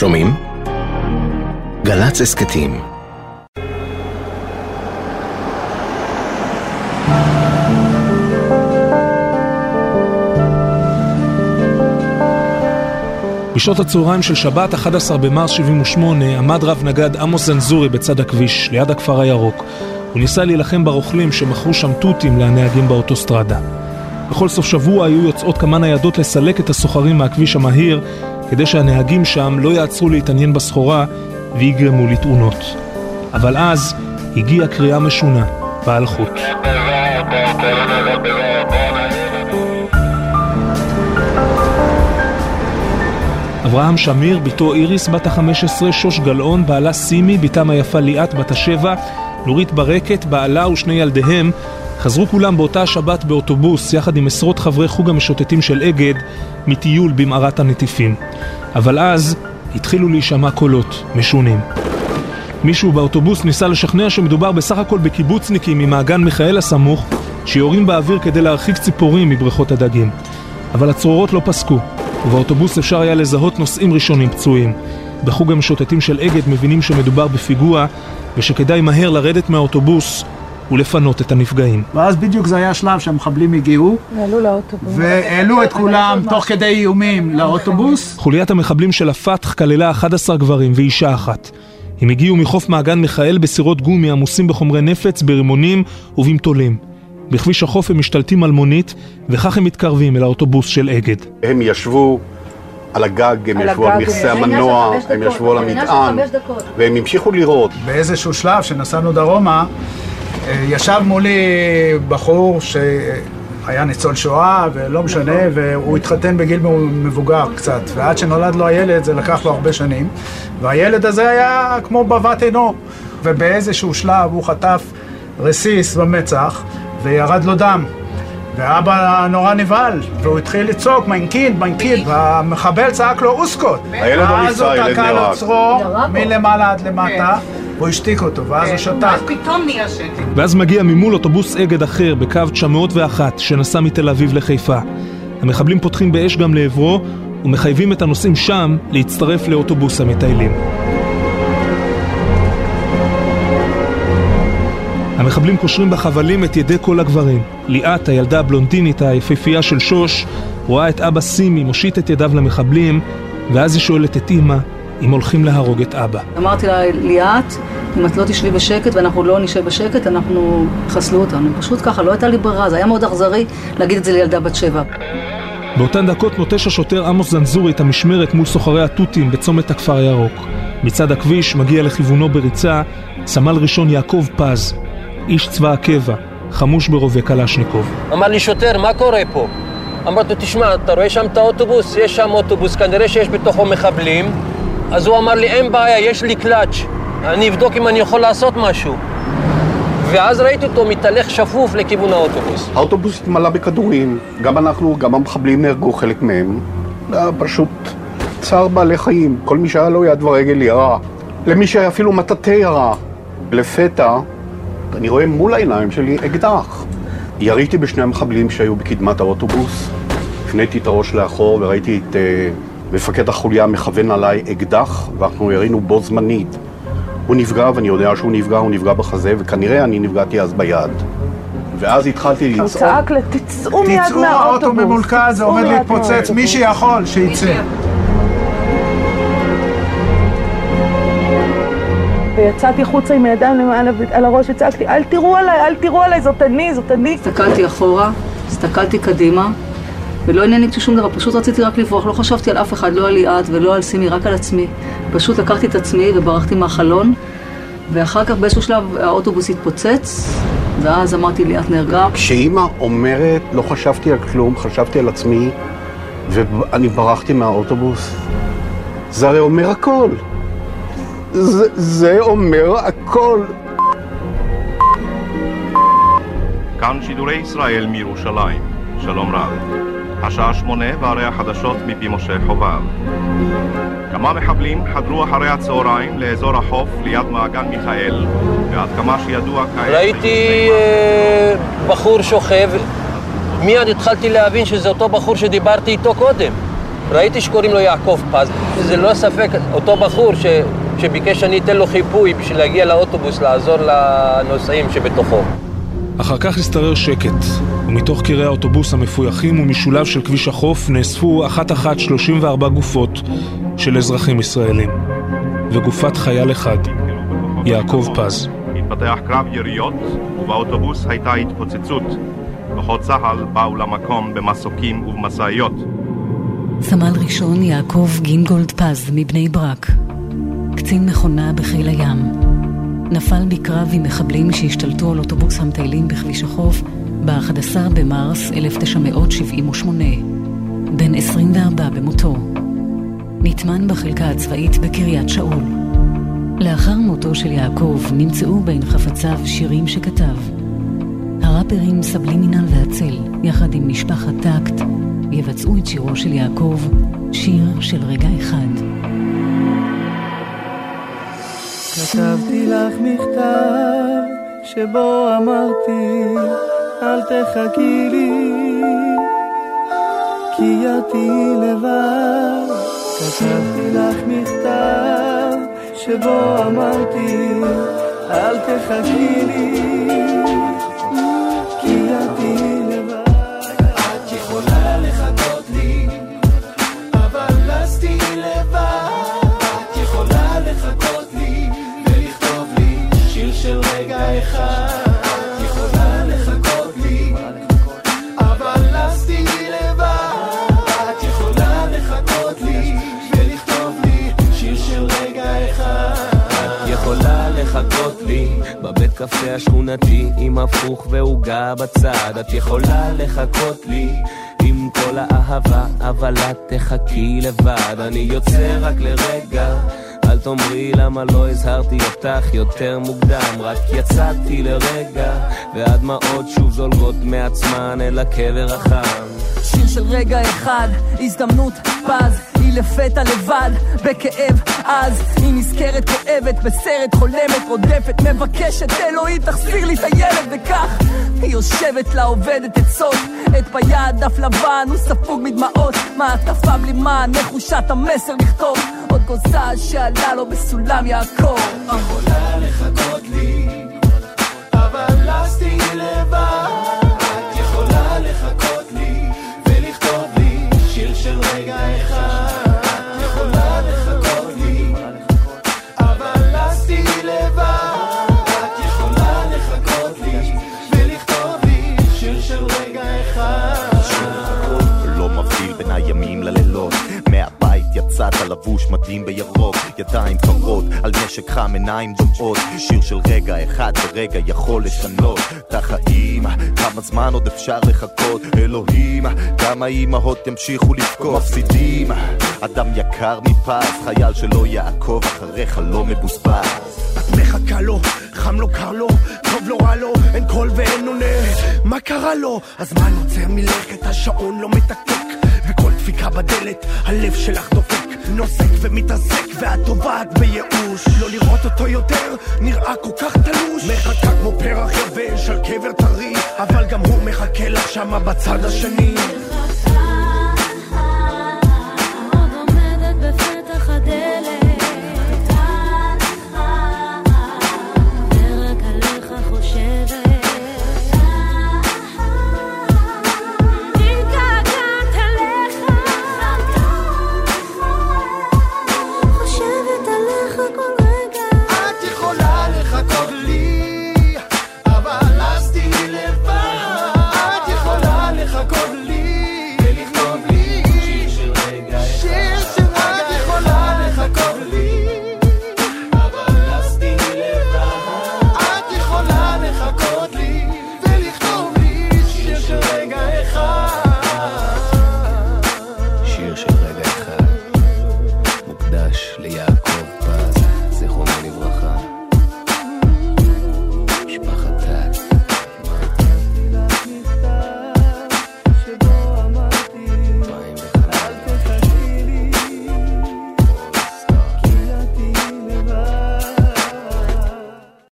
שומעים? גל"צ הסכתים בשעות הצהריים של שבת, 11 במרס 78, עמד רב נגד עמוס זנזורי בצד הכביש, ליד הכפר הירוק. הוא ניסה להילחם ברוכלים שמכרו שם תותים לנהגים באוטוסטרדה. בכל סוף שבוע היו יוצאות כמה ניידות לסלק את הסוחרים מהכביש המהיר, כדי שהנהגים שם לא יעצרו להתעניין בסחורה ויגרמו לתאונות. אבל אז הגיעה קריאה משונה, בעל חוט. אברהם שמיר, בתו איריס בת ה-15, שוש גלאון, בעלה סימי, בתם היפה ליאת בת השבע, נורית ברקת, בעלה ושני ילדיהם, חזרו כולם באותה שבת באוטובוס, יחד עם עשרות חברי חוג המשוטטים של אגד, מטיול במערת הנטיפים. אבל אז התחילו להישמע קולות משונים. מישהו באוטובוס ניסה לשכנע שמדובר בסך הכל בקיבוצניקים ממעגן מיכאל הסמוך, שיורים באוויר כדי להרחיק ציפורים מבריכות הדגים. אבל הצרורות לא פסקו. ובאוטובוס אפשר היה לזהות נוסעים ראשונים פצועים. בחוג המשוטטים של אגד מבינים שמדובר בפיגוע ושכדאי מהר לרדת מהאוטובוס ולפנות את הנפגעים. ואז בדיוק זה היה השלב שהמחבלים הגיעו. העלו לאוטובוס. והעלו את כולם תוך כדי איומים לאוטובוס. חוליית המחבלים של הפתח כללה 11 גברים ואישה אחת. הם הגיעו מחוף מעגן מיכאל בסירות גומי עמוסים בחומרי נפץ, ברימונים ובמטולים. בכביש החוף הם משתלטים על מונית, וכך הם מתקרבים אל האוטובוס של אגד. הם ישבו על הגג, הם על ישבו הגג, על מכסה המנוע, הם ישבו על המטען, והם המשיכו לראות. באיזשהו שלב, שנסענו דרומה, אה, ישב מולי בחור שהיה ניצול שואה, ולא משנה, והוא התחתן בגיל מבוגר קצת, ועד שנולד לו הילד זה לקח לו הרבה שנים, והילד הזה היה כמו בבת עינו, ובאיזשהו שלב הוא חטף רסיס במצח, וירד לו דם. ואבא נורא נבהל, והוא התחיל לצעוק, מיין קינד, מיין קינד, והמחבל צעק לו اسكت. הילד לא ניסה, הילד נהרג. ואז הוא תקע לו צרור מלמעלה עד למטה, והוא השתיק אותו, ואז הוא כן. שתק. ואז פתאום נהיה שקט. ואז מגיע ממול אוטובוס אגד אחר בקו 901 שנסע מתל אביב לחיפה. המחבלים פותחים באש גם לעברו ומחייבים את הנוסעים שם להצטרף לאוטובוס המטיילים. המחבלים קושרים בחבלים את ידי כל הגברים. ליאת, הילדה הבלונדינית היפהפייה של שוש, רואה את אבא סימי מושיט את ידיו למחבלים, ואז היא שואלת את אימא אם הולכים להרוג את אבא. אמרתי לה, ליאת, אם את לא תשבי בשקט ואנחנו לא נשב בשקט, אנחנו יחסלו אותנו. פשוט ככה, לא הייתה לי ברירה, זה היה מאוד אכזרי להגיד את זה לילדה בת שבע. באותן דקות נוטש השוטר עמוס זנזורי את המשמרת מול סוחרי התותים בצומת הכפר הירוק. מצד הכביש מגיע לכיוונו בריצה סמל ראשון יעקב פז, איש צבא הקבע, חמוש ברובה קלשניקוב. אמר לי שוטר, מה קורה פה? אמרתי לו, תשמע, אתה רואה שם את האוטובוס? יש שם אוטובוס, כנראה שיש בתוכו מחבלים. אז הוא אמר לי, אין בעיה, יש לי קלאץ', אני אבדוק אם אני יכול לעשות משהו. ואז ראיתי אותו מתהלך שפוף לכיוון האוטובוס. האוטובוס התמלא בכדורים, גם אנחנו, גם המחבלים נהרגו חלק מהם. פשוט צער בעלי חיים, כל מי שהיה לו יד ורגל ירה. למי שהיה אפילו מטאטא ירה. לפתע אני רואה מול העיניים שלי אקדח. יריתי בשני המחבלים שהיו בקדמת האוטובוס, הפניתי את הראש לאחור וראיתי את uh, מפקד החוליה מכוון עליי אקדח, ואנחנו ירינו בו זמנית. הוא נפגע, ואני יודע שהוא נפגע, הוא נפגע בחזה, וכנראה אני נפגעתי אז ביד. ואז התחלתי לצעוק. הוא צעק לתצאו מיד מהאוטובוס. תצאו, האוטו ממולכד, זה עומד להתפוצץ, מי שיכול, שיצא. ויצאתי החוצה עם הידיים למעלה על הראש וצעקתי, אל תראו עליי, אל תראו עליי, זאת אני, זאת אני. הסתכלתי אחורה, הסתכלתי קדימה, ולא עניין אותי שום דבר, פשוט רציתי רק לברוח, לא חשבתי על אף אחד, לא על ליאת ולא על סימי, רק על עצמי. פשוט לקחתי את עצמי וברחתי מהחלון, ואחר כך באיזשהו שלב האוטובוס התפוצץ, ואז אמרתי ליאת נהרגה. כשאימא אומרת, לא חשבתי על כלום, חשבתי על עצמי, ואני ברחתי מהאוטובוס, זה הרי אומר הכל. זה, זה אומר הכל. כאן שידורי ישראל מירושלים, שלום רב. השעה שמונה והרי החדשות מפי משה חובב. כמה מחבלים חדרו אחרי הצהריים לאזור החוף ליד מעגן מיכאל, ועד כמה שידוע כעת... ראיתי אה, בחור שוכב, מיד התחלתי להבין שזה אותו בחור שדיברתי איתו קודם. ראיתי שקוראים לו יעקב פז. זה לא ספק, אותו בחור ש... שביקש שאני אתן לו חיפוי בשביל להגיע לאוטובוס, לעזור לנוסעים שבתוכו. אחר כך השתרר שקט, ומתוך קירי האוטובוס המפויחים ומשולב של כביש החוף נאספו אחת-אחת 34 גופות של אזרחים ישראלים. וגופת חייל אחד, יעקב פז. התפתח קרב יריות, ובאוטובוס הייתה התפוצצות. כוחות צה"ל באו למקום במסוקים ובמשאיות. סמל ראשון יעקב גינגולד פז מבני ברק, קצין מכונה בחיל הים. נפל בקרב עם מחבלים שהשתלטו על אוטובוס המטיילים בכביש החוף ב-11 במרס 1978. בן 24 במותו. נטמן בחלקה הצבאית בקריית שאול. לאחר מותו של יעקב נמצאו בין חפציו שירים שכתב. הראפרים סבלי מינל והצל, יחד עם משפחת טקט, יבצעו את שירו של יעקב, שיר של רגע אחד. כתבתי לך מכתב שבו אמרתי אל תחכי לי כי את לבד. כתבתי לך מכתב שבו אמרתי אל תחכי לי בבית קפה השכונתי עם הפוך ועוגה בצד. את יכולה לחכות לי עם כל האהבה אבל את תחכי לבד. אני יוצא רק לרגע אל תאמרי למה לא הזהרתי אותך יותר מוקדם. רק יצאתי לרגע והדמעות שוב זולגות מעצמן אל הקבר החם. שיר של רגע אחד, הזדמנות פז היא לפתע לבד, בכאב עז. היא נזכרת כואבת, בסרט חולמת, רודפת, מבקשת אלוהים תחזיר לי את הילד. וכך היא יושבת לה עובדת עצות, את ביד דף לבן הוא ספוג מדמעות, מעטפה בלי מען, נחושת המסר לכתוב? עוד גוזל שעלה לו בסולם יעקב. יכולה לחכות לי, אבל אז תהיי לבד לבוש מדהים בירוק, ידיים קרות על נשק חם עיניים דומעות, שיר של רגע אחד ורגע יכול לשנות את החיים, כמה זמן עוד אפשר לחכות, אלוהים, כמה אימהות ימשיכו לבכות, מפסידים, אדם יקר מפז, חייל שלא יעקוב אחריך לא מבוזבז. מחכה לו, חם לו, קר לו, טוב לו, רע לו, אין קול ואין עונה, מה קרה לו? הזמן עוצר מלכת, השעון לא מתקתק, וכל דפיקה בדלת, הלב שלך דופק. נוסק ומתעסק ואת טובעת בייאוש. לא לראות אותו יותר נראה כל כך תלוש. מחכה כמו פרח יבש על קבר טרי אבל גם הוא מחכה לך שמה בצד השני